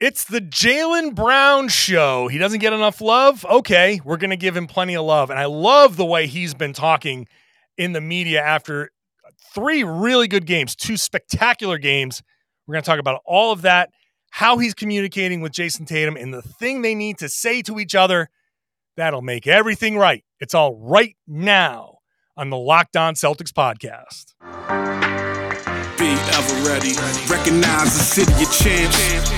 It's the Jaylen Brown show. He doesn't get enough love. Okay, we're going to give him plenty of love. And I love the way he's been talking in the media after three really good games, two spectacular games. We're going to talk about all of that, how he's communicating with Jayson Tatum, and the thing they need to say to each other that'll make everything right. It's all right now on the Locked On Celtics podcast. Be ever ready. Recognize the city of champs.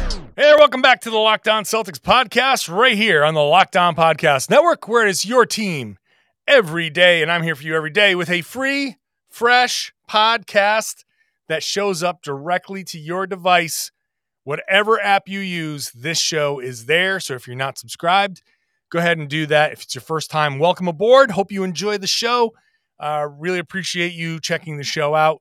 Hey, welcome back to the Locked On Celtics podcast, right here on the Locked On Podcast Network, where it is your team every day. And I'm here for you every day with a free, fresh podcast that shows up directly to your device. Whatever app you use, this show is there. So if you're not subscribed, go ahead and do that. If it's your first time, welcome aboard. Hope you enjoy the show. Uh, really appreciate you checking the show out.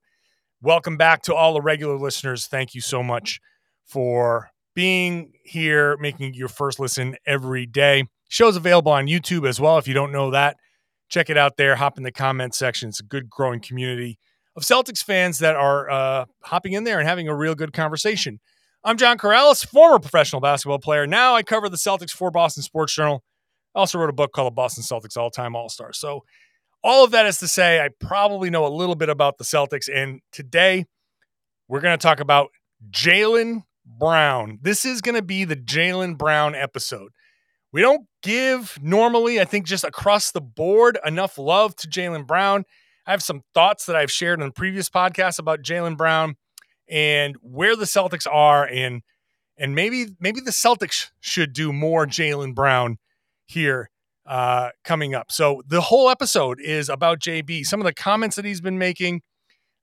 Welcome back to all the regular listeners. Thank you so much for being here, making your first listen every day. Show's available on YouTube as well. If you don't know that, check it out there. Hop in the comment section. It's a good growing community of Celtics fans that are uh, hopping in there and having a real good conversation. I'm John Karalis, former professional basketball player. Now I cover the Celtics for Boston Sports Journal. I also wrote a book called The Boston Celtics All Time All Stars. So, all of that is to say, I probably know a little bit about the Celtics. And today, we're going to talk about Jaylen Brown. This is going to be the Jaylen Brown episode. We don't give normally, I think, just across the board enough love to Jaylen Brown. I have some thoughts that I've shared on previous podcasts about Jaylen Brown and where the Celtics are, and and maybe maybe the Celtics should do more Jaylen Brown here uh, coming up. So the whole episode is about JB. Some of the comments that he's been making.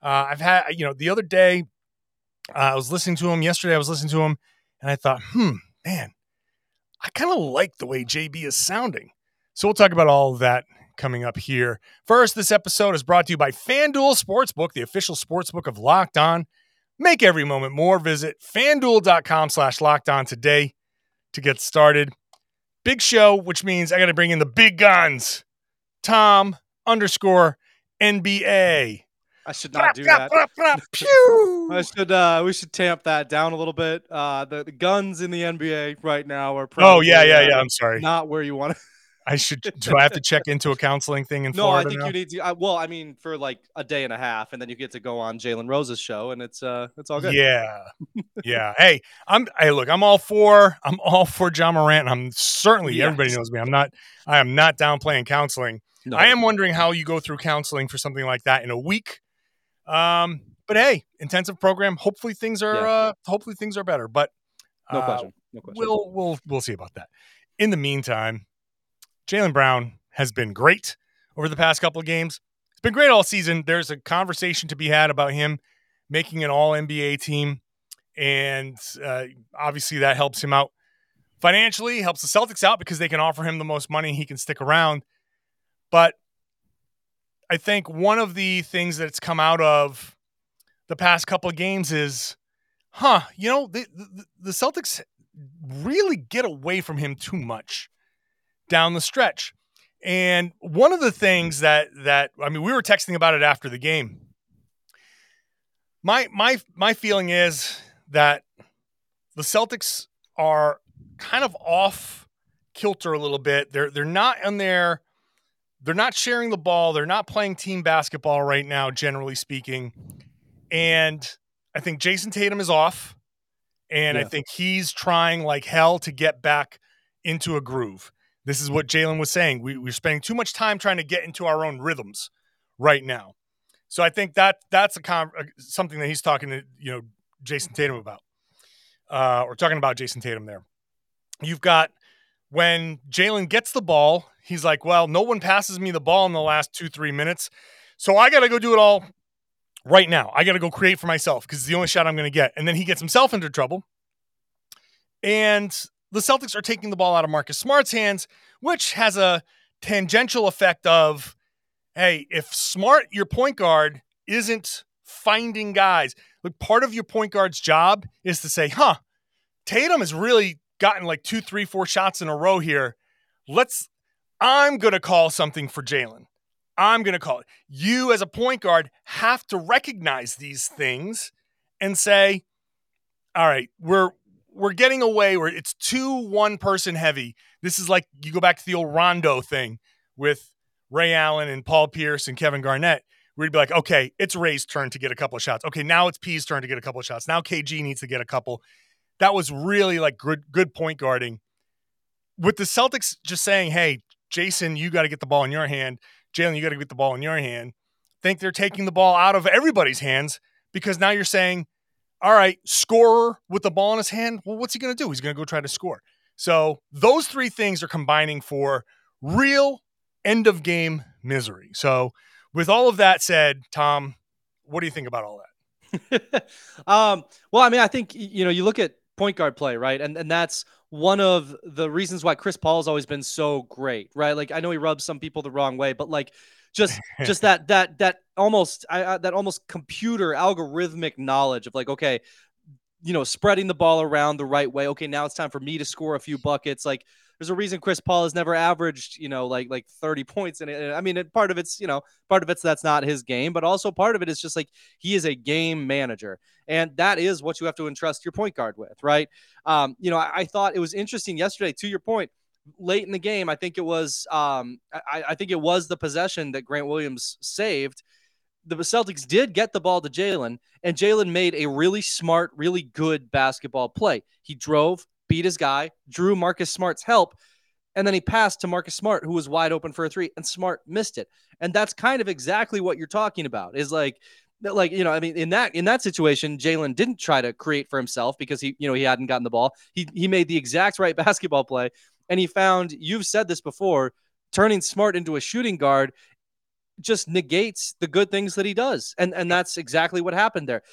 Uh, I've had, you know, the other day uh, I was listening to him yesterday. I was listening to him, and I thought, hmm, man, I kind of like the way JB is sounding. So we'll talk about all of that coming up here. First, this episode is brought to you by FanDuel Sportsbook, the official sportsbook of Locked On. Make every moment more. Visit fanduel.com slash locked on today to get started. Big show, which means I got to bring in the big guns. Tom underscore NBA. I should not do that. I should. Uh, we should tamp that down a little bit. Uh, the, the guns in the NBA right now are. oh yeah, yeah, yeah. I'm sorry. Not where you want to. I should. Do I have to check into a counseling thing in no, Florida? No, I think now? you need to. I, well, I mean, for like a day and a half, and then you get to go on Jalen Rose's show, and it's uh, it's all good. Yeah, yeah. Hey, I'm. Hey, look, I'm all for. I'm all for Ja Morant. I'm certainly. Yes. Everybody knows me. I'm not. I am not downplaying counseling. No. I am wondering how you go through counseling for something like that in a week. Um, but hey, intensive program. Hopefully things are. Yeah. Uh, hopefully things are better. But no question. No question. We'll we'll we'll see about that. In the meantime, Jaylen Brown has been great over the past couple of games. It's been great all season. There's a conversation to be had about him making an all NBA team. And uh, obviously, that helps him out financially, helps the Celtics out because they can offer him the most money. He can stick around. But I think one of the things that's come out of the past couple of games is, huh, you know, the, the, the Celtics really get away from him too much down the stretch. And one of the things that that I mean, we were texting about it after the game. My my my feeling is that the Celtics are kind of off kilter a little bit. They're they're not on their they're not sharing the ball. They're not playing team basketball right now, generally speaking. And I think Jayson Tatum is off. And yeah. I think he's trying like hell to get back into a groove. This is what Jaylen was saying. We, we're spending too much time trying to get into our own rhythms right now. So I think that that's a con- uh, something that he's talking to you know Jayson Tatum about, uh, or talking about Jayson Tatum there. You've got when Jaylen gets the ball, he's like, "Well, no one passes me the ball in the last two three minutes, so I got to go do it all right now. I got to go create for myself because it's the only shot I'm going to get." And then he gets himself into trouble And the Celtics are taking the ball out of Marcus Smart's hands, which has a tangential effect of hey, if Smart, your point guard, isn't finding guys, look, part of your point guard's job is to say, huh, Tatum is really gotten like two, three, four shots in a row here. Let's, I'm going to call something for Jaylen. I'm going to call it. You, as a point guard, have to recognize these things and say, all right, we're, we're getting away where it's too one person heavy. This is like you go back to the old Rondo thing with Ray Allen and Paul Pierce and Kevin Garnett. We'd be like, okay, it's Ray's turn to get a couple of shots. Okay, now it's P's turn to get a couple of shots. Now KG needs to get a couple. That was really like good, good point guarding. With the Celtics just saying, hey, Jayson, you got to get the ball in your hand. Jaylen, you got to get the ball in your hand. think they're taking the ball out of everybody's hands because now you're saying, all right, scorer with the ball in his hand. Well, what's he going to do? He's going to go try to score. So those three things are combining for real end of game misery. So, with all of that said, Tom, what do you think about all that? um, well, I mean, I think you know, you look at point guard play, right, and and that's one of the reasons why Chris Paul has always been so great, right? Like, I know he rubs some people the wrong way, but like, just just that that that almost I, I, that almost computer algorithmic knowledge of like, okay, you know, spreading the ball around the right way. Okay, now it's time for me to score a few buckets. Like there's a reason Chris Paul has never averaged, you know, like like 30 points in it. I mean, it, part of it's, you know, part of it's that's not his game, but also part of it is just like he is a game manager. And that is what you have to entrust your point guard with, right? Um, you know, I, I thought it was interesting yesterday, to your point, late in the game, I think it was um, I, I think it was the possession that Grant Williams saved the Celtics did get the ball to Jaylen, and Jaylen made a really smart, really good basketball play. He drove, beat his guy, drew Marcus Smart's help, and then he passed to Marcus Smart, who was wide open for a three, and Smart missed it. And that's kind of exactly what you're talking about. Is like, like you know, I mean, in that in that situation, jaylen didn't try to create for himself because he, you know, he hadn't gotten the ball. He he made the exact right basketball play, and he found. You've said this before. Turning Smart into a shooting guard just negates the good things that he does. And and that's exactly what happened there.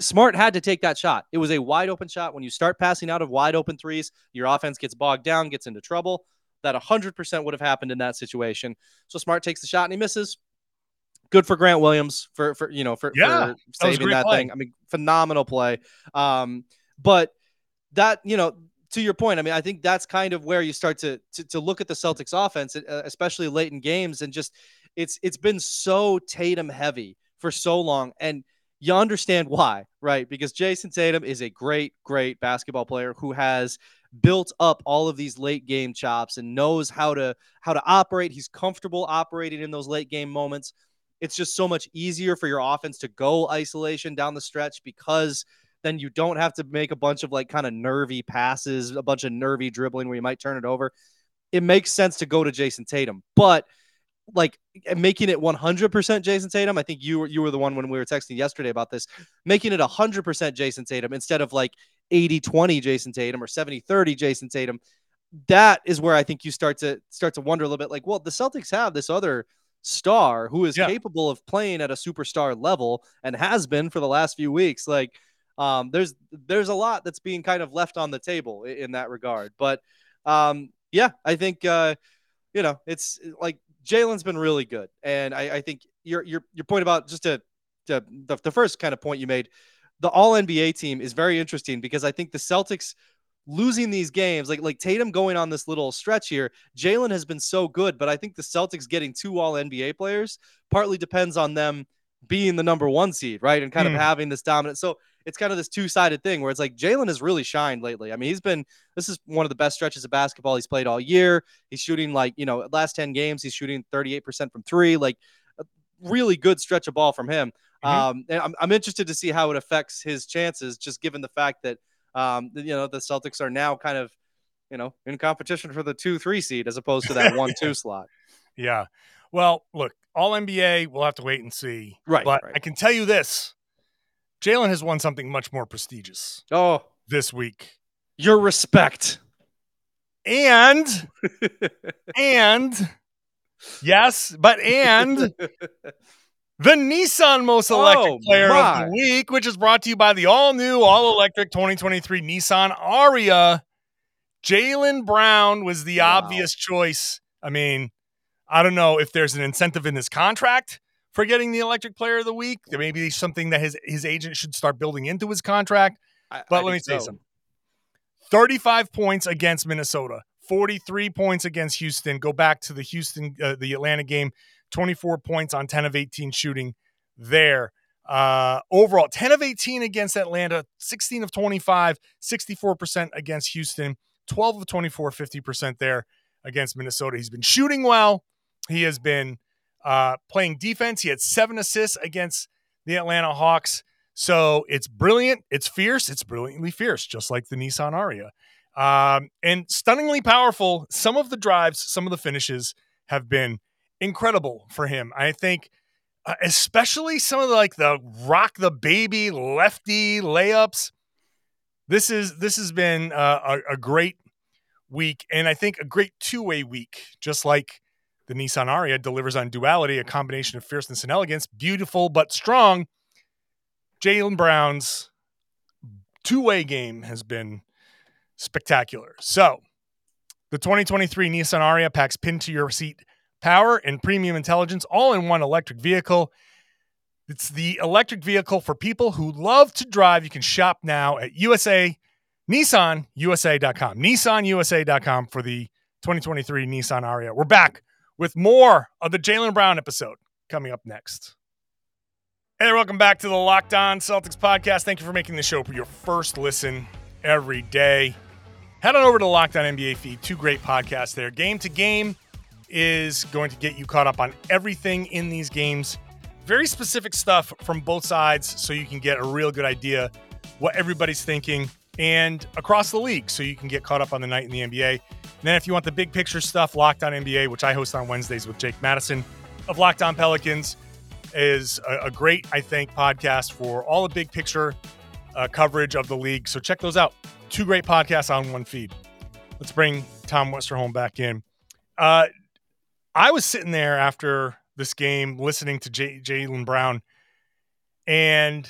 Smart had to take that shot. It was a wide open shot. When you start passing out of wide open threes, your offense gets bogged down, gets into trouble. That 100% would have happened in that situation. So Smart takes the shot and he misses. Good for Grant Williams for for you know for, yeah, for saving that, that thing. I mean, phenomenal play. Um, but that you know to your point, I mean, I think that's kind of where you start to, to, to look at the Celtics offense, uh, especially late in games, and just it's it's been so Tatum heavy for so long, and you understand why, right? Because Jayson Tatum is a great, great basketball player who has built up all of these late game chops and knows how to how to operate. He's comfortable operating in those late game moments. It's just so much easier for your offense to go isolation down the stretch because then you don't have to make a bunch of like kind of nervy passes, a bunch of nervy dribbling where you might turn it over. It makes sense to go to Jayson Tatum, but like making it 100% Jayson Tatum. I think you were you were the one when we were texting yesterday about this, making it 100% Jayson Tatum instead of like 80-20 Jayson Tatum or 70-30 Jayson Tatum. That is where I think you start to start to wonder a little bit like, well, the Celtics have this other star who is yeah. capable of playing at a superstar level and has been for the last few weeks. Like um, there's there's a lot that's being kind of left on the table in, in that regard. But um, yeah, I think uh, you know, it's like Jaylen's been really good, and I, I, think your your your point about just to, to the, the first kind of point you made, the All NBA team is very interesting because I think the Celtics losing these games, like like Tatum going on this little stretch here, Jaylen has been so good, but I think the Celtics getting two All NBA players partly depends on them being the number one seed, right, and kind mm. of having this dominant. So it's kind of this two sided thing where it's like Jaylen has really shined lately. I mean, he's been this is one of the best stretches of basketball he's played all year. He's shooting like you know last ten games he's shooting thirty eight percent from three, like a really good stretch of ball from him. Mm-hmm. Um, and I'm, I'm interested to see how it affects his chances, just given the fact that um, you know the Celtics are now kind of you know in competition for the two three seed as opposed to that one two slot. Yeah. Well, look, all NBA, we'll have to wait and see. Right. But right. I can tell you this Jaylen has won something much more prestigious. Oh, this week. Your respect. And and yes, but and the Nissan Most Electric Oh, Player of the Week, which is brought to you by the all new, all electric 2023 Nissan Ariya. Jaylen Brown was the Wow. obvious choice. I mean, I don't know if there's an incentive in his contract for getting the electric player of the week. There may be something that his, his agent should start building into his contract. I- But I let me say so. something 35 points against Minnesota, 43 points against Houston. Go back to the Houston, uh, the Atlanta game, 24 points on 10 of 18 shooting there. Uh, overall, 10 of 18 against Atlanta, 16 of 25, 64% against Houston, 12 of 24, 50% there against Minnesota. He's been shooting well. He has been uh, playing defense. He had seven assists against the Atlanta Hawks. So it's brilliant. It's fierce. It's brilliantly fierce, just like the Nissan Ariya. Um, and stunningly powerful. Some of the drives, some of the finishes have been incredible for him. I think, uh, especially some of the, like the rock the baby lefty layups. This is this has been uh, a, a great week, and I think a great two way week, just like the Nissan Ariya delivers on duality, a combination of fierceness and elegance, beautiful but strong. Jaylen Brown's two way game has been spectacular. So, the 2023 Nissan Ariya packs pin to your seat power and premium intelligence all in one electric vehicle. It's the electric vehicle for people who love to drive. You can shop now at USA, NissanUSA.com. NissanUSA.com for the 2023 Nissan Ariya. We're back with more of the Jaylen Brown episode coming up next. Hey welcome back to the Locked On Celtics podcast. Thank you for making the show for your first listen every day. Head on over to Locked On NBA feed. Two great podcasts there. Game to Game is going to get you caught up on everything in these games. Very specific stuff from both sides so you can get a real good idea what everybody's thinking and across the league so you can get caught up on the night in the NBA. And then if you want the big picture stuff, Locked On NBA, which I host on Wednesdays with Jake Madison of Locked On Pelicans, is a, a great, I think, podcast for all the big picture uh, coverage of the league. So check those out. Two great podcasts on one feed. Let's bring Tom Westerholm back in. Uh, I was sitting there after this game listening to J- Jaylen Brown, and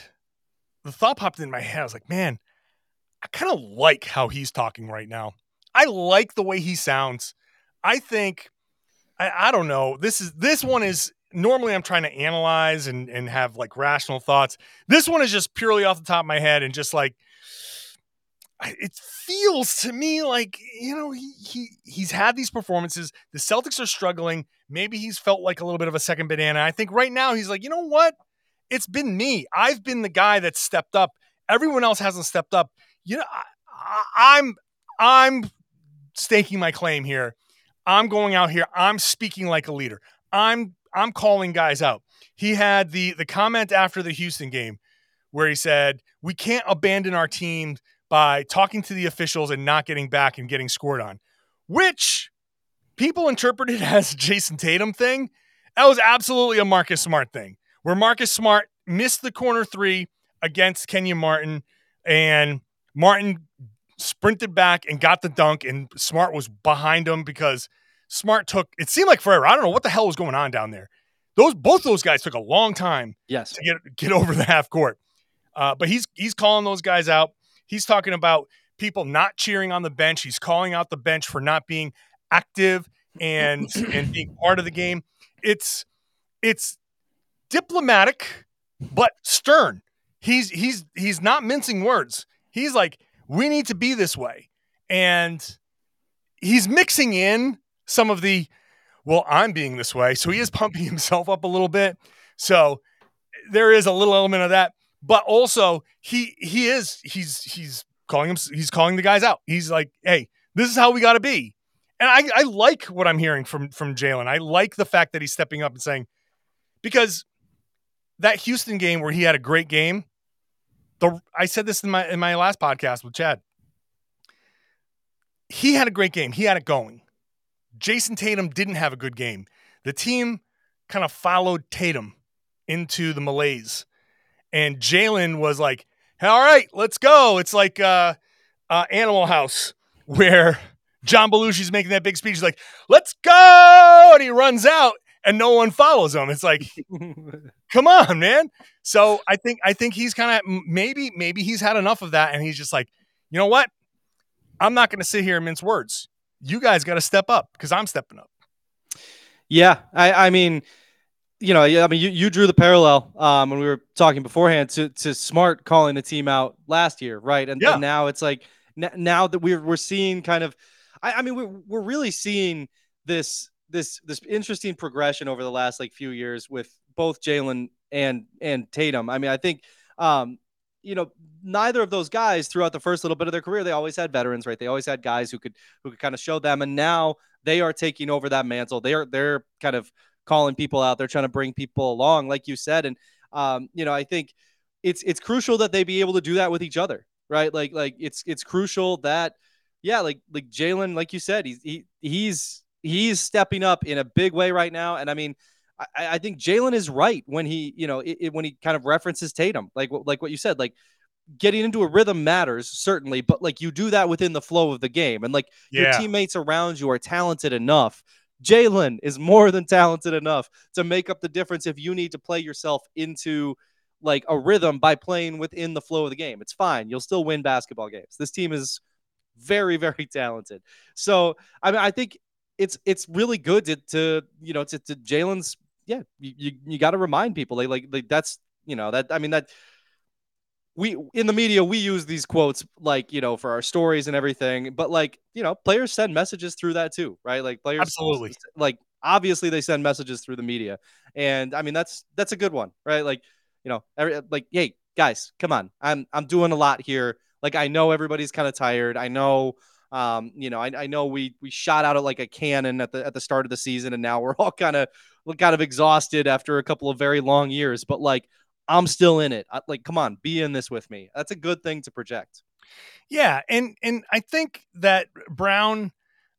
the thought popped in my head. I was like, man, I kind of like how he's talking right now. I like the way he sounds. I think I, I don't know. This is this one is normally I'm trying to analyze and and have like rational thoughts. This one is just purely off the top of my head and just like it feels to me like you know he, he he's had these performances. The Celtics are struggling. Maybe he's felt like a little bit of a second banana. I think right now he's like, you know what? It's been me. I've been the guy that stepped up. Everyone else hasn't stepped up. You know, I, I, I'm I'm staking my claim here. I'm going out here. I'm speaking like a leader. I'm I'm calling guys out. He had the the comment after the Houston game where he said, "We can't abandon our team by talking to the officials and not getting back and getting scored on," which people interpreted as a Jayson Tatum thing. That was absolutely a Marcus Smart thing, where Marcus Smart missed the corner three against Kenyon Martin, and Martin sprinted back and got the dunk, and Smart was behind him because Smart took it seemed like forever. I don't know what the hell was going on down there. Those both those guys took a long time Yes. to get get over the half court. Uh, but he's he's calling those guys out. He's talking about people not cheering on the bench. He's calling out the bench for not being active and and being part of the game. It's it's diplomatic but stern. He's he's he's not mincing words. He's like, we need to be this way. And he's mixing in some of the well, I'm being this way. So he is pumping himself up a little bit. So there is a little element of that, but also he he is he's he's calling him he's calling the guys out. He's like, hey, this is how we got to be. And I, I like what I'm hearing from from Jaylen. I like the fact that he's stepping up and saying, because that Houston game where he had a great game, the I said this in my in my last podcast with Chad. He had a great game. He had it going. Jayson Tatum didn't have a good game. The team kind of followed Tatum into the malaise. And Jaylen was like, all right, let's go. It's like uh, uh, Animal House where John Belushi's making that big speech. He's like, let's go. And he runs out. and no one follows him. It's like, come on, man. So I think I think he's kind of maybe maybe he's had enough of that, and he's just like, you know what? I'm not going to sit here and mince words. You guys got to step up because I'm stepping up. Yeah, I, I mean, you know, I mean, you, you drew the parallel um, when we were talking beforehand to to Smart calling the team out last year, right? And, Yeah. and now it's like n- now that we're we're seeing kind of, I, I mean, we're we're really seeing this this this interesting progression over the last like few years with both Jaylen and and Tatum. I mean, I think, um, you know, neither of those guys throughout the first little bit of their career, they always had veterans, right? They always had guys who could who could kind of show them, and now they are taking over that mantle. They are they're kind of calling people out. They're trying to bring people along, like you said. And um, you know, I think it's it's crucial that they be able to do that with each other, right? Like like it's it's crucial that yeah, like like Jaylen, like you said, he's he, he's he's stepping up in a big way right now. And I mean, I, I think Jaylen is right when he you know it, it, when he kind of references Tatum, like like what you said, like getting into a rhythm matters certainly, but like you do that within the flow of the game, and like your teammates around you are talented enough. Jaylen is more than talented enough to make up the difference if you need to play yourself into like a rhythm by playing within the flow of the game. It's fine. You'll still win basketball games. This team is very, very talented. So I mean, I think it's it's really good to, to you know to, to Jaylen's yeah you you, you got to remind people like, like like that's you know that I mean that we in the media we use these quotes like you know for our stories and everything but like you know players send messages through that too right? Like players Absolutely. like obviously they send messages through the media and i mean that's that's a good one right? Like you know every, like hey guys come on i'm i'm doing a lot here. Like i know everybody's kind of tired. I know um you know I, I know we we shot out at like a cannon at the at the start of the season and now we're all kind of kind of exhausted after a couple of very long years but like i'm still in it. I, like come on be in this with me. That's a good thing to project. Yeah, and and I think that Brown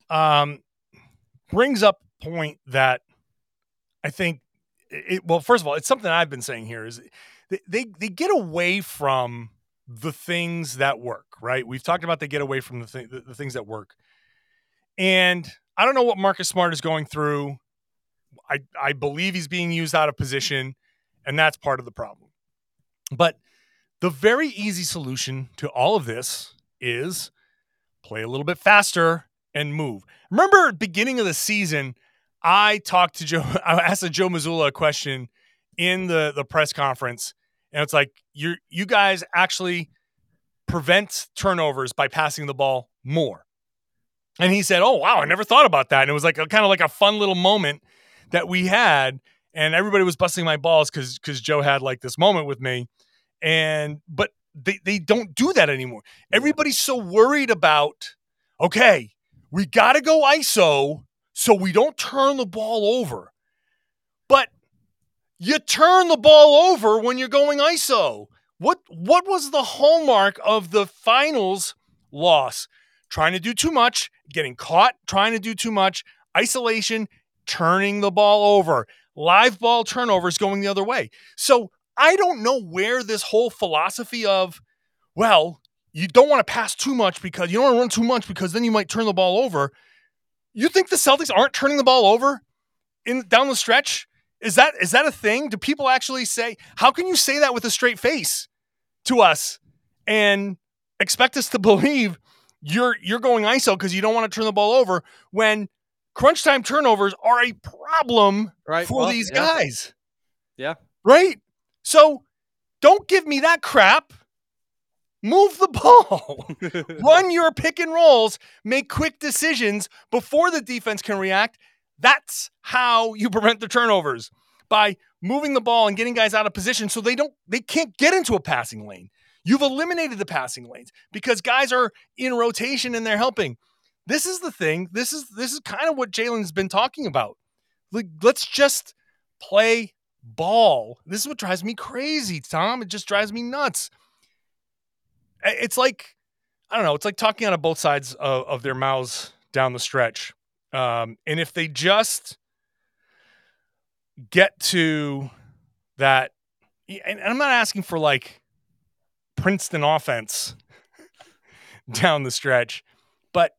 um, brings up point that I think it, well, first of all, it's something I've been saying here is they, they they get away from the things that work, right? We've talked about they get away from the, th- the, things that work, and I don't know what Marcus Smart is going through. I I believe he's being used out of position, and that's part of the problem. But the very easy solution to all of this is play a little bit faster and move. Remember, beginning of the season, I talked to Joe. I asked Joe Mazzulla a question in the the press conference, and it's like you you guys actually prevent turnovers by passing the ball more. And he said, "Oh wow, I never thought about that." And it was like a kind of like a fun little moment that we had, and everybody was busting my balls because because Joe had like this moment with me, and but they they don't do that anymore. Everybody's so worried about, okay, we got to go ISO so we don't turn the ball over. You turn the ball over when you're going ISO. What what was the hallmark of the finals loss? Trying to do too much, getting caught trying to do too much, isolation, turning the ball over, live ball turnovers going the other way. So I don't know where this whole philosophy of, well, you don't want to pass too much because you don't want to run too much because then you might turn the ball over. You think the Celtics aren't turning the ball over in down the stretch? Is that is that a thing? Do people actually say? How can you say that with a straight face to us and expect us to believe you're you're going ISO because you don't want to turn the ball over when crunch time turnovers are a problem right for Well, these yeah. guys? Yeah. Right? So don't give me that crap. Move the ball. Run your pick and rolls, make quick decisions before the defense can react. That's how you prevent the turnovers by moving the ball and getting guys out of position so they don't they can't get into a passing lane. You've eliminated the passing lanes because guys are in rotation and they're helping. This is the thing. This is this is kind of what Jaylen's been talking about. Like, let's just play ball. This is what drives me crazy, Tom. It just drives me nuts. It's like I don't know. It's like talking out of both sides of, of their mouths down the stretch. Um, and if they just get to that, and I'm not asking for like Princeton offense down the stretch, but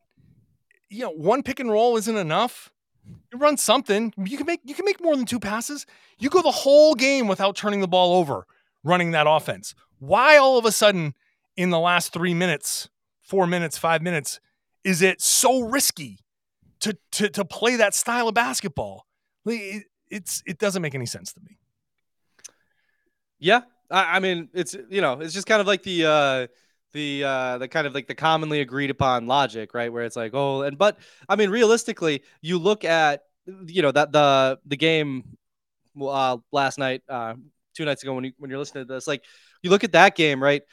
you know, one pick and roll isn't enough. You run something. You can make you can make more than two passes. You go the whole game without turning the ball over, running that offense. Why all of a sudden in the last three minutes, four minutes, five minutes, is it so risky to to to play that style of basketball? It, it's it doesn't make any sense to me. Yeah, I, I mean it's you know it's just kind of like the uh the uh the kind of like the commonly agreed upon logic right where it's like oh and but i mean realistically you look at you know that the the game uh last night uh two nights ago when you when you're listening to this like you look at that game right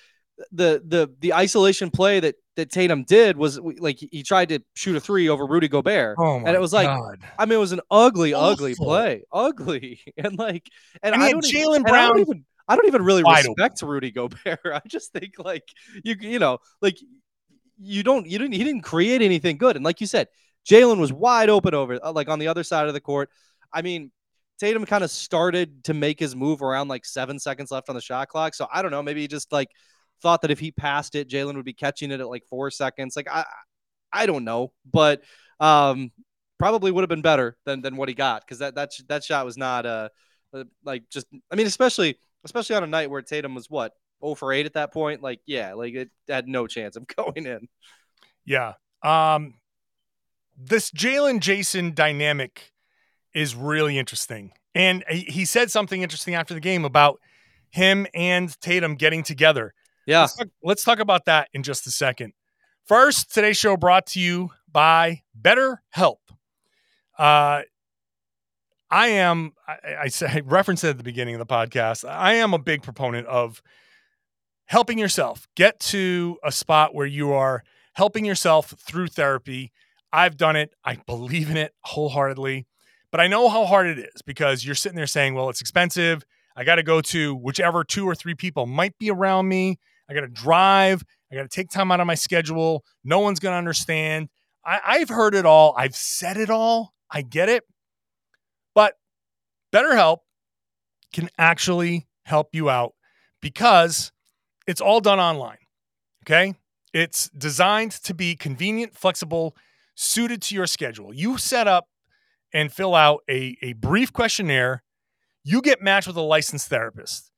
the the the isolation play that that Tatum did was like he tried to shoot a three over Rudy Gobert, Oh and it was like God. I mean it was an ugly, ugly play, ugly, and like and And I don't Jaylen and I Brown don't even I don't even really respect Rudy Gobert. I just think like you you know like you don't you didn't he didn't create anything good, and like you said, Jaylen was wide open over uh, like on the other side of the court. I mean. Tatum kind of started to make his move around like seven seconds left on the shot clock. So I don't know. Maybe he just like thought that if he passed it, Jaylen would be catching it at like four seconds. Like I, I don't know, but um, probably would have been better than than what he got because that that that shot was not uh uh, like just. I mean, especially especially on a night where Tatum was what 0 for 8 at that point. Like yeah, like it had no chance of going in. Yeah. Um, this Jaylen Jayson dynamic is really interesting. And he said something interesting after the game about him and Tatum getting together. Yeah, Let's talk, let's talk about that in just a second. First, today's show brought to you by BetterHelp. Uh, I am, I, I say, I referenced it at the beginning of the podcast. I am a big proponent of helping yourself get to a spot where you are helping yourself through therapy. I've done it. I believe in it wholeheartedly, but I know how hard it is because you're sitting there saying, well, it's expensive. I got to go to whichever two or three people might be around me. I got to drive. I got to take time out of my schedule. No one's going to understand. I, I've heard it all. I've said it all. I get it. But BetterHelp can actually help you out because it's all done online. Okay. It's designed to be convenient, flexible, suited to your schedule. You set up and fill out a, a brief questionnaire. You get matched with a licensed therapist.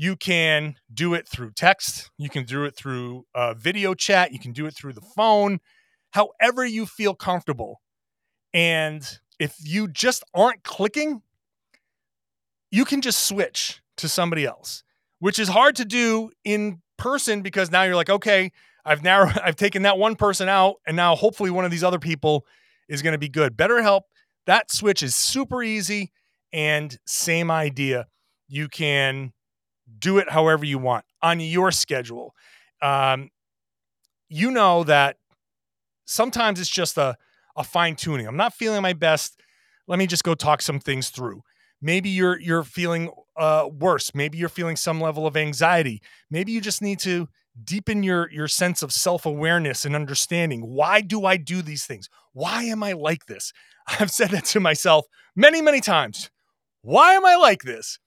You can do it through text. You can do it through uh, video chat. You can do it through the phone, however you feel comfortable. And if you just aren't clicking, you can just switch to somebody else, which is hard to do in person because now you're like, okay, I've now I've taken that one person out, and now hopefully one of these other people is going to be good. BetterHelp, that switch is super easy and same idea. You can do it however you want on your schedule. Um, you know that sometimes it's just a, a fine tuning. I'm not feeling my best. Let me just go talk some things through. Maybe you're you're feeling uh, worse. Maybe you're feeling some level of anxiety. Maybe you just need to deepen your your sense of self-awareness and understanding. Why do I do these things? Why am I like this? I've said that to myself many, many times. Why am I like this?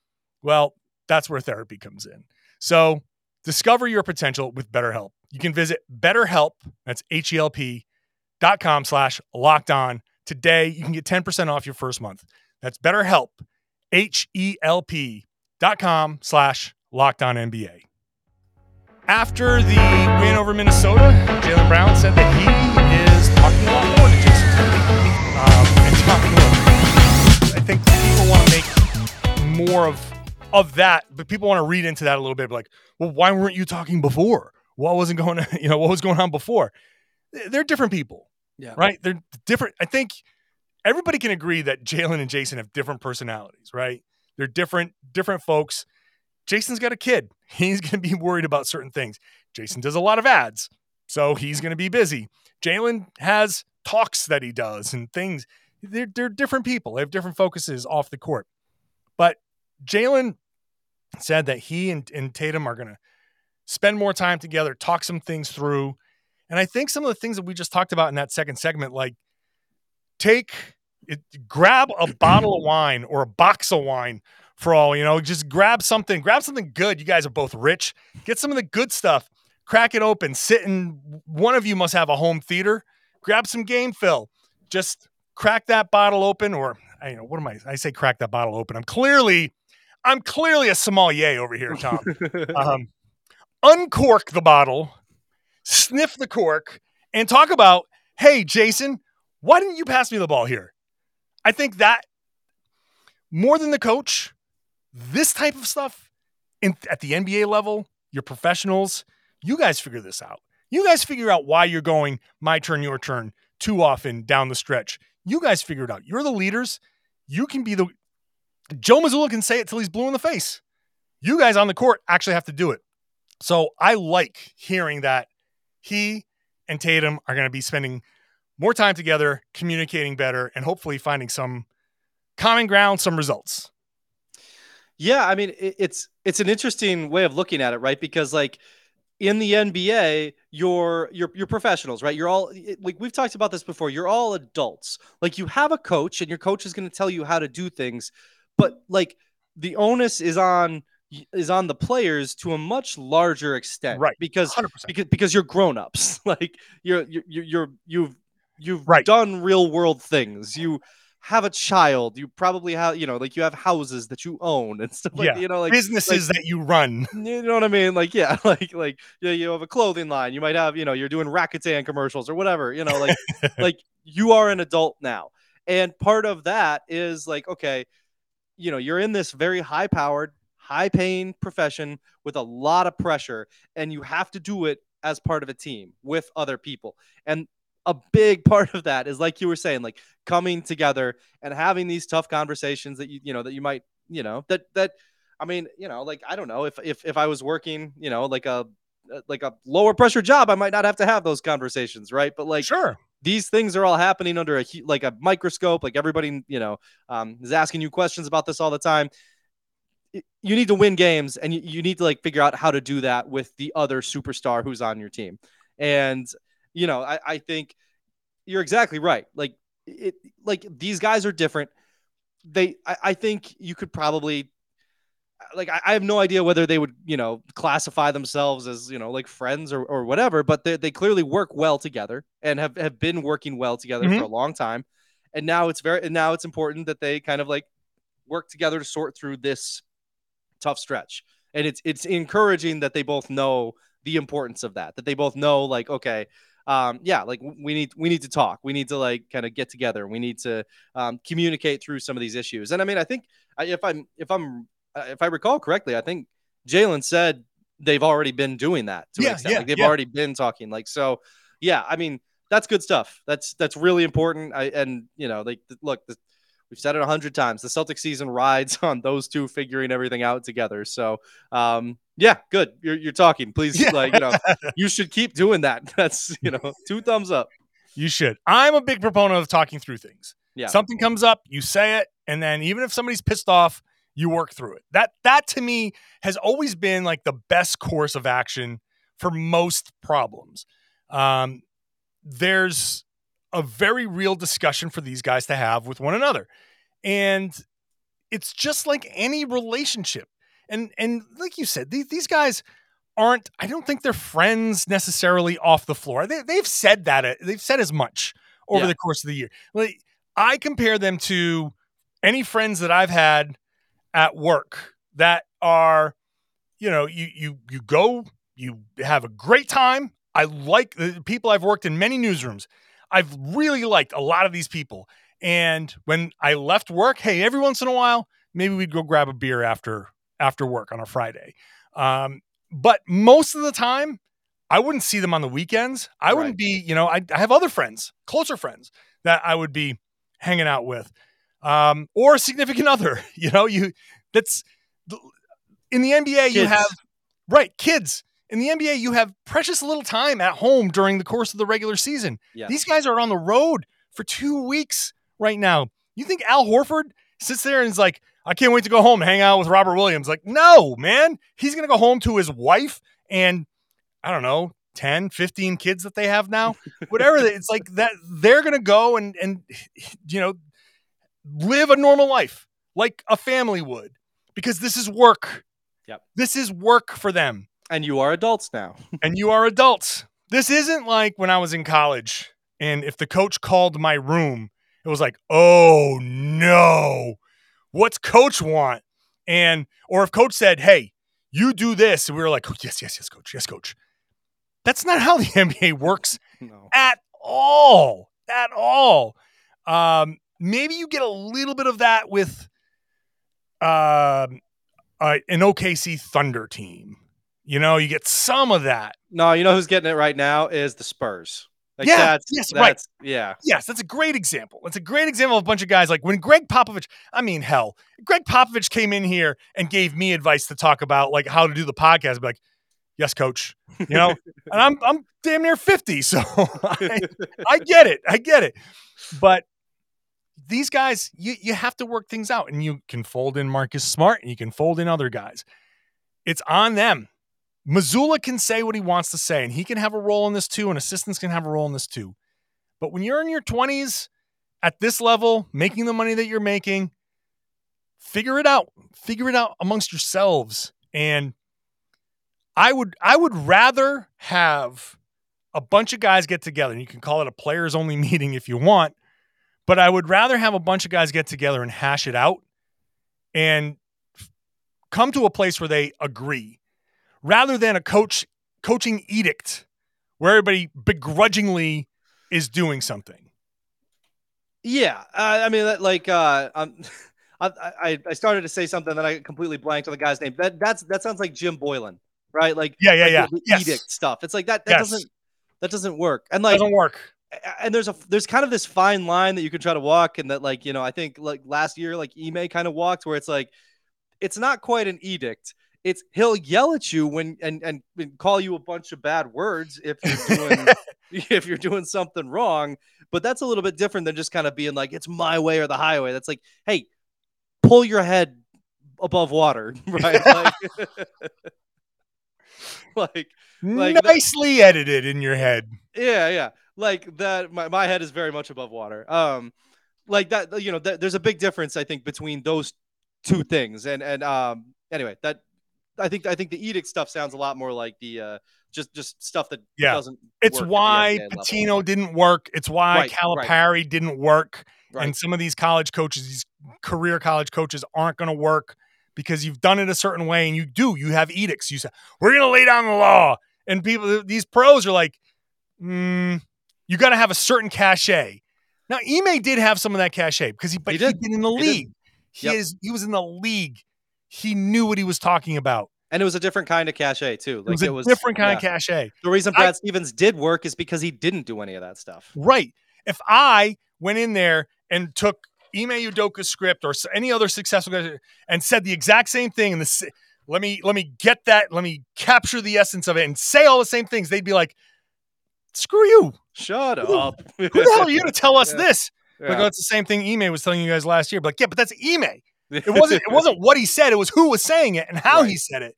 Well, that's where therapy comes in. So discover your potential with BetterHelp. You can visit BetterHelp, that's H-E-L-P, dot com slash locked on. Today, you can get 10% off your first month. That's BetterHelp, H-E-L-P dot com slash locked on NBA. After the win over Minnesota, Jaylen Brown said that he is talking a lot more to Jason Terry. Um, and. I think people want to make more of of that, but people want to read into that a little bit. Like, well, why weren't you talking before? What wasn't going? on? You know, what was going on before? They're different people, Yeah. right? They're different. I think everybody can agree that Jaylen and Jayson have different personalities, right? They're different, different folks. Jayson's got a kid. He's going to be worried about certain things. Jayson does a lot of ads, so he's going to be busy. Jaylen has talks that he does and things. They're, they're different people. They have different focuses off the court. But Jaylen said that he and, and Tatum are going to spend more time together, talk some things through. And I think some of the things that we just talked about in that second segment, like take it, grab a bottle of wine or a box of wine for all, you know, just grab something, grab something good. You guys are both rich. Get some of the good stuff, crack it open, sit in. One of you must have a home theater. Grab some game fill, just crack that bottle open, or I you know what am I? I say crack that bottle open. I'm clearly, I'm clearly a sommelier over here, Tom. um, uncork the bottle, sniff the cork, and talk about, hey, Jayson, why didn't you pass me the ball here? I think that more than the coach, this type of stuff in, at the NBA level, you're professionals. You guys figure this out. You guys figure out why you're going my turn, your turn too often down the stretch. You guys figure it out. You're the leaders. You can be the Joe Mazzulla can say it till he's blue in the face. You guys on the court actually have to do it. So I like hearing that he and Tatum are going to be spending more time together, communicating better, and hopefully finding some common ground, some results. Yeah, I mean it's it's an interesting way of looking at it, right? Because like in the NBA, you're you're you're professionals, right? You're all like we've talked about this before. You're all adults. Like you have a coach, and your coach is going to tell you how to do things, but like the onus is on is on the players to a much larger extent, right? Because 100%. because because you're grown ups. like you're you're you're you've you've right. done real world things. You have a child. You probably have, you know, like you have houses that you own and stuff like yeah. you know, like businesses like, that you run. You know what I mean? Like, yeah, like like yeah, you have a clothing line. You might have, you know, you're doing Rakuten commercials or whatever, you know, like like you are an adult now. And part of that is like, okay, you know, you're in this very high powered, high paying profession with a lot of pressure, and you have to do it as part of a team with other people. And a big part of that is like you were saying like coming together and having these tough conversations that you you know that you might you know that that i mean you know like i don't know if if if i was working you know like a like a lower pressure job i might not have to have those conversations right but like sure these things are all happening under a like a microscope like everybody you know um, is asking you questions about this all the time you need to win games and you, you need to like figure out how to do that with the other superstar who's on your team and you know, I, I think you're exactly right. Like it, like these guys are different. They, I, I think you could probably, like, I, I, have no idea whether they would, you know, classify themselves as, you know, like friends or, or whatever, but they, they clearly work well together and have, have been working well together mm-hmm. for a long time. And now it's very, and now it's important that they kind of like work together to sort through this tough stretch. And it's, it's encouraging that they both know the importance of that, that they both know, like, okay, um, yeah, like we need we need to talk. We need to like kind of get together. We need to um, communicate through some of these issues. And I mean, I think if I'm if I'm if I recall correctly, I think Jaylen said they've already been doing that to yeah, yeah, like they've yeah. already been talking. Like so, yeah. I mean, that's good stuff. That's that's really important. I and you know, like look, the, we've said it a hundred times. The Celtic season rides on those two figuring everything out together. So, um, yeah, good. You're, you're talking. Please, yeah. like, you know, you should keep doing that. That's, you know, two thumbs up. You should. I'm a big proponent of talking through things. Yeah. Something comes up, you say it, and then even if somebody's pissed off, you work through it. That that to me has always been like the best course of action for most problems. Um, there's a very real discussion for these guys to have with one another. And it's just like any relationship. And and like you said, these, these guys aren't I don't think they're friends necessarily off the floor. They they've said that they've said as much over yeah. the course of the year. Like I compare them to any friends that I've had at work that are you know, you you you go, you have a great time. I like the people I've worked in many newsrooms. I've really liked a lot of these people. And when I left work, hey, every once in a while, maybe we'd go grab a beer after after work on a Friday. Um, but most of the time, I wouldn't see them on the weekends. I right. wouldn't be, you know, I, I, have other friends, closer friends that I would be hanging out with, um, or a significant other. You know, you that's in the NBA. Kids. You have right kids in the NBA, you have precious little time at home during the course of the regular season. Yes. These guys are on the road for two weeks right now. You think Al Horford sits there and is like, I can't wait to go home and hang out with Robert Williams? Like, no, man. He's going to go home to his wife and, I don't know, 10, 15 kids that they have now. Whatever. it's like that they're going to go and, and, you know, live a normal life like a family would because this is work. Yep. This is work for them. And you are adults now. and you are adults. This isn't like when I was in college and if the coach called my room it was like, oh no, what's coach want? And or if coach said, hey, you do this, and we were like, oh, yes, yes, yes, coach, yes, coach. That's not how the NBA works No. at all, at all. Um, maybe you get a little bit of that with um, uh, an OKC Thunder team. You know, you get some of that. No, you know who's getting it right now is the Spurs. Like Yeah, that's, yes, right. that's, Yeah. Yes, that's a great example. That's a great example of a bunch of guys like when Gregg Popovich, I mean, hell, Gregg Popovich came in here and gave me advice to talk about like how to do the podcast. I'd be like, yes, coach. You know, and I'm I'm damn near 50, so I, I get it. I get it. But these guys, you you have to work things out, and you can fold in Marcus Smart and you can fold in other guys. It's on them. Mazzulla can say what he wants to say, and he can have a role in this too, and assistants can have a role in this too. But when you're in your 20s at this level, making the money that you're making, figure it out. Figure it out amongst yourselves. And I would I would rather have a bunch of guys get together, and you can call it a players only meeting if you want, but I would rather have a bunch of guys get together and hash it out and come to a place where they agree rather than a coach coaching edict where everybody begrudgingly is doing something. Yeah, uh, I mean, like, uh, um, I, I I started to say something that I completely blanked on the guy's name. That that's that sounds like Jim Boylan, right? Like, Yeah, yeah, like yeah. the, the Yes. edict stuff. It's like that. That Yes. doesn't that doesn't work. And like, Doesn't work. And there's a there's kind of this fine line that you can try to walk, and that like you know, I think like last year, like Ime kind of walked where it's like, it's not quite an edict. It's he'll yell at you when and and, and call you a bunch of bad words if you're doing if you're doing something wrong. But that's a little bit different than just kind of being like, it's my way or the highway. That's like, hey, pull your head above water, right? like, like, Like that- Nicely edited in your head. yeah, yeah. Like that my, my head is very much above water. Um like that you know, th- there's a big difference I think between those two things. And and um anyway, that I think I think the edict stuff sounds a lot more like the uh just just stuff that Yeah. doesn't It's why NBA level. Pitino didn't work. It's why Right, right. Calipari didn't work. Right. And some of these college coaches, these career college coaches, aren't going to work because you've done it a certain way, and you do. You have edicts. You say we're going to lay down the law, and people, these pros are like, mm, you got to have a certain cachet. Now, Ime did have some of that cachet because he, but He he did. been in the He did. league. He Yep. is. He was in the league. He knew what he was talking about. and it was a different kind of cachet too. Like it was a different kind of cachet. The reason I- Brad Stevens did work is because he didn't do any of that stuff. Right. If I went in there and took Ime Udoka's script or any other successful guy and said the exact same thing, and the let me let me get that, let me capture the essence of it and say all the same things, they'd be like, "Screw you! Shut Who- up. Who the hell are you to tell us Yeah. this?" Yeah. Like, oh, it's the same thing Ime was telling you guys last year. But like, yeah, but that's Ime. It wasn't. It wasn't what he said. It was who was saying it and how he said it.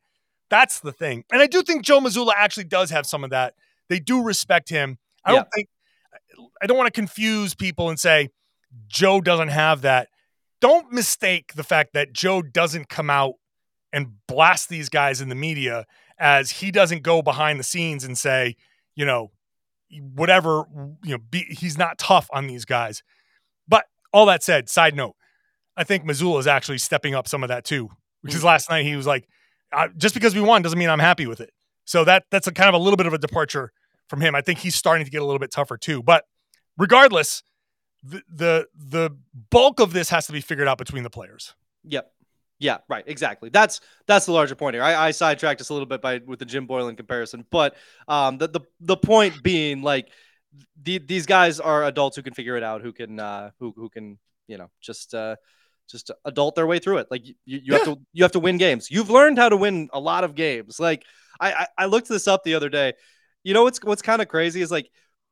That's the thing. And I do think Joe Mazzulla actually does have some of that. They do respect him. I don't think. I don't want to confuse people and say Joe doesn't have that. Don't mistake the fact that Joe doesn't come out and blast these guys in the media as he doesn't go behind the scenes and say, you know, whatever, you know, be, he's not tough on these guys. But all that said, side note, I think Mazzulla is actually stepping up some of that too. Because mm. last night he was like, just because we won doesn't mean I'm happy with it. So that that's a kind of a little bit of a departure from him. I think he's starting to get a little bit tougher too. But regardless, the the the bulk of this has to be figured out between the players. Yep. Yeah, right. Exactly. That's that's the larger point here. I, I sidetracked us a little bit by with the Jim Boylan comparison, but um, the the the point being like the, these guys are adults who can figure it out, who can uh, who who can you know just uh, just adult their way through it. Like you, you have to you have to win games. You've learned how to win a lot of games. Like I I, I looked this up the other day. You know what's what's kind of crazy is like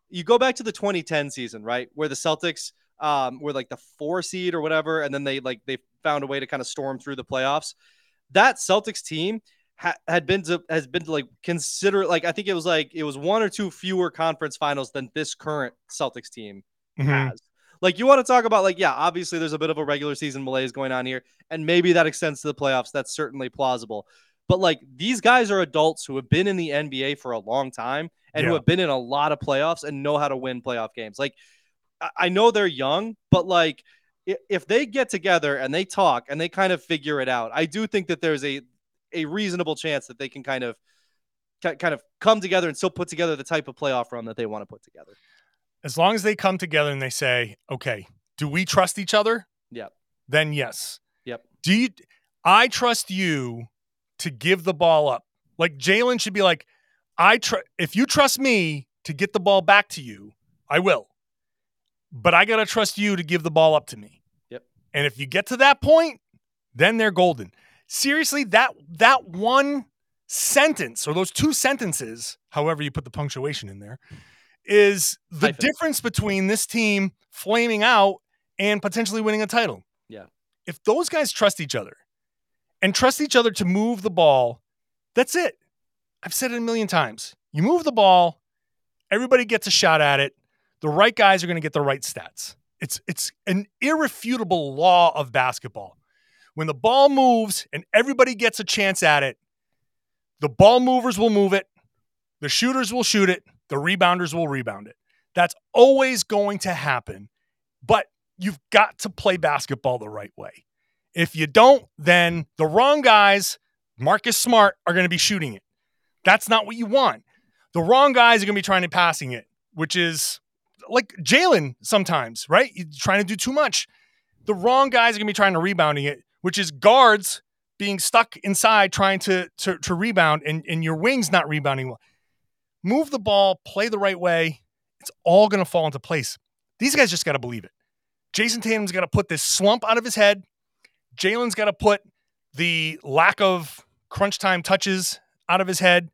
you go back to the 2010 season, right, where the Celtics um, were like the four seed or whatever, and then they like they found a way to kind of storm through the playoffs. That Celtics team ha- had been to has been to like consider like I think it was like it was one or two fewer conference finals than this current Celtics team mm-hmm. has. Like you want to talk about like yeah, obviously there's a bit of a regular season malaise going on here, and maybe that extends to the playoffs. That's certainly plausible. But like these guys are adults who have been in the NBA for a long time and who have been in a lot of playoffs and know how to win playoff games. Like I- know they're young, but like if they get together and they talk and they kind of figure it out, I do think that there's a a reasonable chance that they can kind of kind of come together and still put together the type of playoff run that they want to put together. As long as they come together and they say, okay, do we trust each other? Yep. Then yes. Yep. Do you? I trust you to give the ball up. Like Jaylen should be like, I tr- if you trust me to get the ball back to you, I will. But I gotta trust you to give the ball up to me. Yep. And if you get to that point, then they're golden. Seriously, that that one sentence or those two sentences, however you put the punctuation in there, is the Hyphen. difference between this team flaming out and potentially winning a title. Yeah. If those guys trust each other and trust each other to move the ball, that's it. I've said it a million times. You move the ball, everybody gets a shot at it. The right guys are going to get the right stats. It's it's an irrefutable law of basketball. When the ball moves and everybody gets a chance at it, the ball movers will move it, the shooters will shoot it, the rebounders will rebound it. That's always going to happen. But you've got to play basketball the right way. If you don't, then the wrong guys, Marcus Smart, are going to be shooting it. That's not what you want. The wrong guys are going to be trying to passing it, which is like Jaylen sometimes, right? You're trying to do too much. The wrong guys are to be trying to rebounding it, which is guards being stuck inside trying to to, to rebound and, and your wings not rebounding well. Move the ball, play the right way. It's all to fall into place. These guys just got to believe it. Jayson Tatum's got to put this slump out of his head. Jaylen's got to put the lack of crunch time touches out of his head.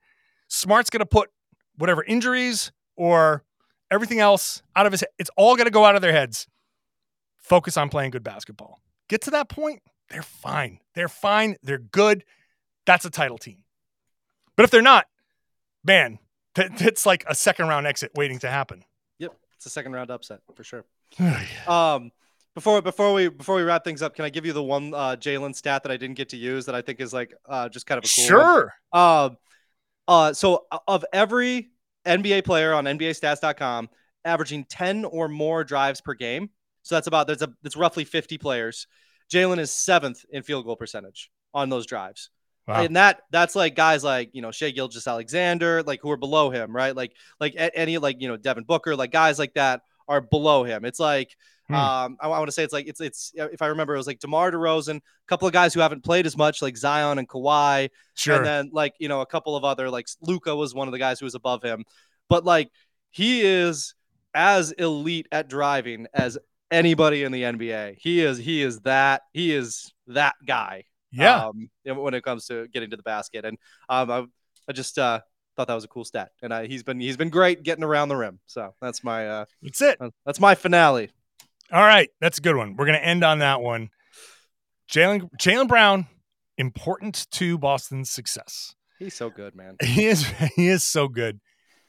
Smart's going to put whatever injuries or everything else out of his head. It's all going to go out of their heads. Focus on playing good basketball. Get to that point, they're fine. They're fine. They're good. That's a title team. But if they're not, man, that, that's like a second round exit waiting to happen. Yep, it's a second round upset for sure. Um, before before we before we wrap things up, can I give you the one uh, Jaylen stat that I didn't get to use that I think is like uh, just kind of a cool sure. Um, uh, so uh, of every NBA player on NBAStats.com averaging 10 or more drives per game, so that's about that's a that's roughly 50 players. Jaylen is seventh in field goal percentage on those drives. Wow. And that that's like guys like you know Shai Gilgeous-Alexander, like who are below him, right? Like like any like you know Devin Booker, like guys like that are below him. It's like Hmm. um I, want to say it's like it's it's if I remember it was like DeMar DeRozan, a couple of guys who haven't played as much, like Zion and Kawhi, Sure. and then like you know a couple of other like Luka was one of the guys who was above him, but like he is as elite at driving as anybody in the NBA. He is he is that he is that guy. yeah. Um, when it comes to getting to the basket, and um, I, I just uh thought that was a cool stat, and I, he's been he's been great getting around the rim. So that's my uh that's it. that's my finale. All right, that's a good one. We're gonna end on that one. Jaylen Jaylen Brown, important to Boston's success. He's so good, man. He is he is so good,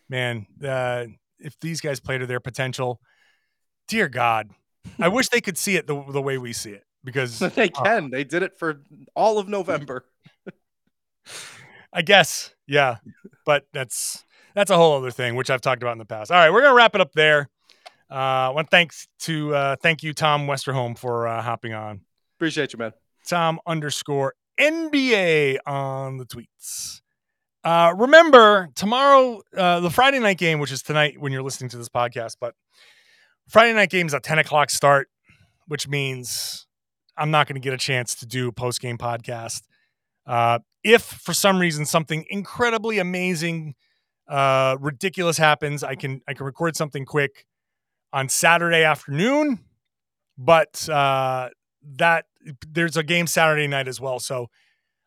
man. Uh, if these guys play to their potential, dear God, I wish they could see it the, the way we see it because they can. They did it for all of November. I guess, yeah, but that's that's a whole other thing, which I've talked about in the past. All right, we're gonna wrap it up there. Uh, I want thanks to uh, thank you, Tom Westerholm, for uh, hopping on. Appreciate you, man. Tom underscore NBA on the tweets. Uh, remember tomorrow, uh, the Friday night game, which is tonight when you're listening to this podcast, but Friday night game is a 10 o'clock start, which means I'm not going to get a chance to do a post game podcast. Uh, if for some reason something incredibly amazing, uh, ridiculous happens, I can I can record something quick on Saturday afternoon, but uh, that there's a game Saturday night as well. So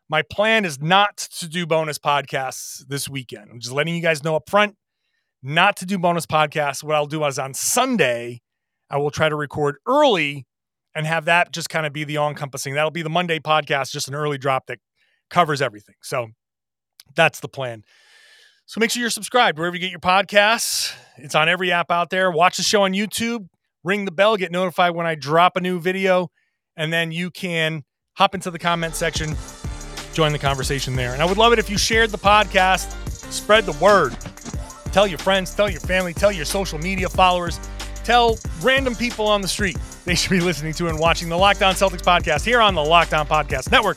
my plan is not to do bonus podcasts this weekend. I'm just letting you guys know up front, not to do bonus podcasts. What I'll do is on Sunday, I will try to record early and have that just kind of be the all encompassing. That'll be the Monday podcast, just an early drop that covers everything. So that's the plan. So make sure you're subscribed wherever you get your podcasts. It's on every app out there. Watch the show on YouTube, ring the bell, get notified when I drop a new video, and then you can hop into the comment section, join the conversation there. And I would love it if you shared the podcast, spread the word. Tell your friends, tell your family, tell your social media followers. tell random people on the street they should be listening to and watching the Locked On Celtics podcast here on the Locked On Podcast Network.